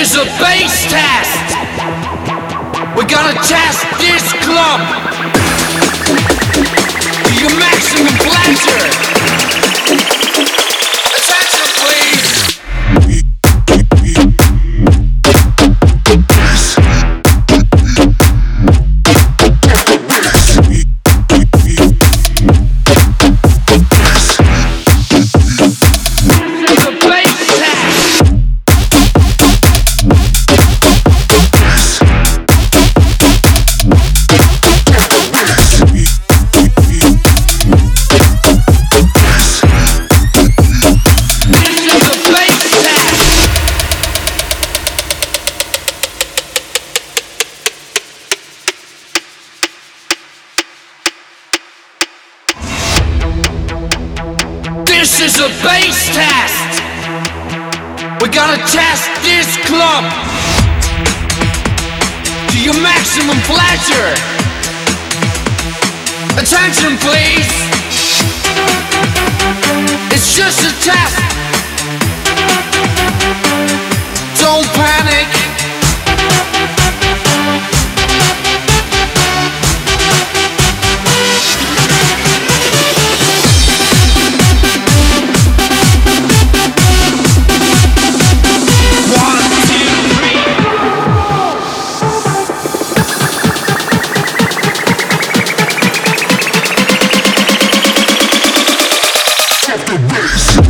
is a bass test. We're gonna test this club This is a bass test. We're gonna test this club to your maximum pleasure. Attention, please. It's just a test. Peace.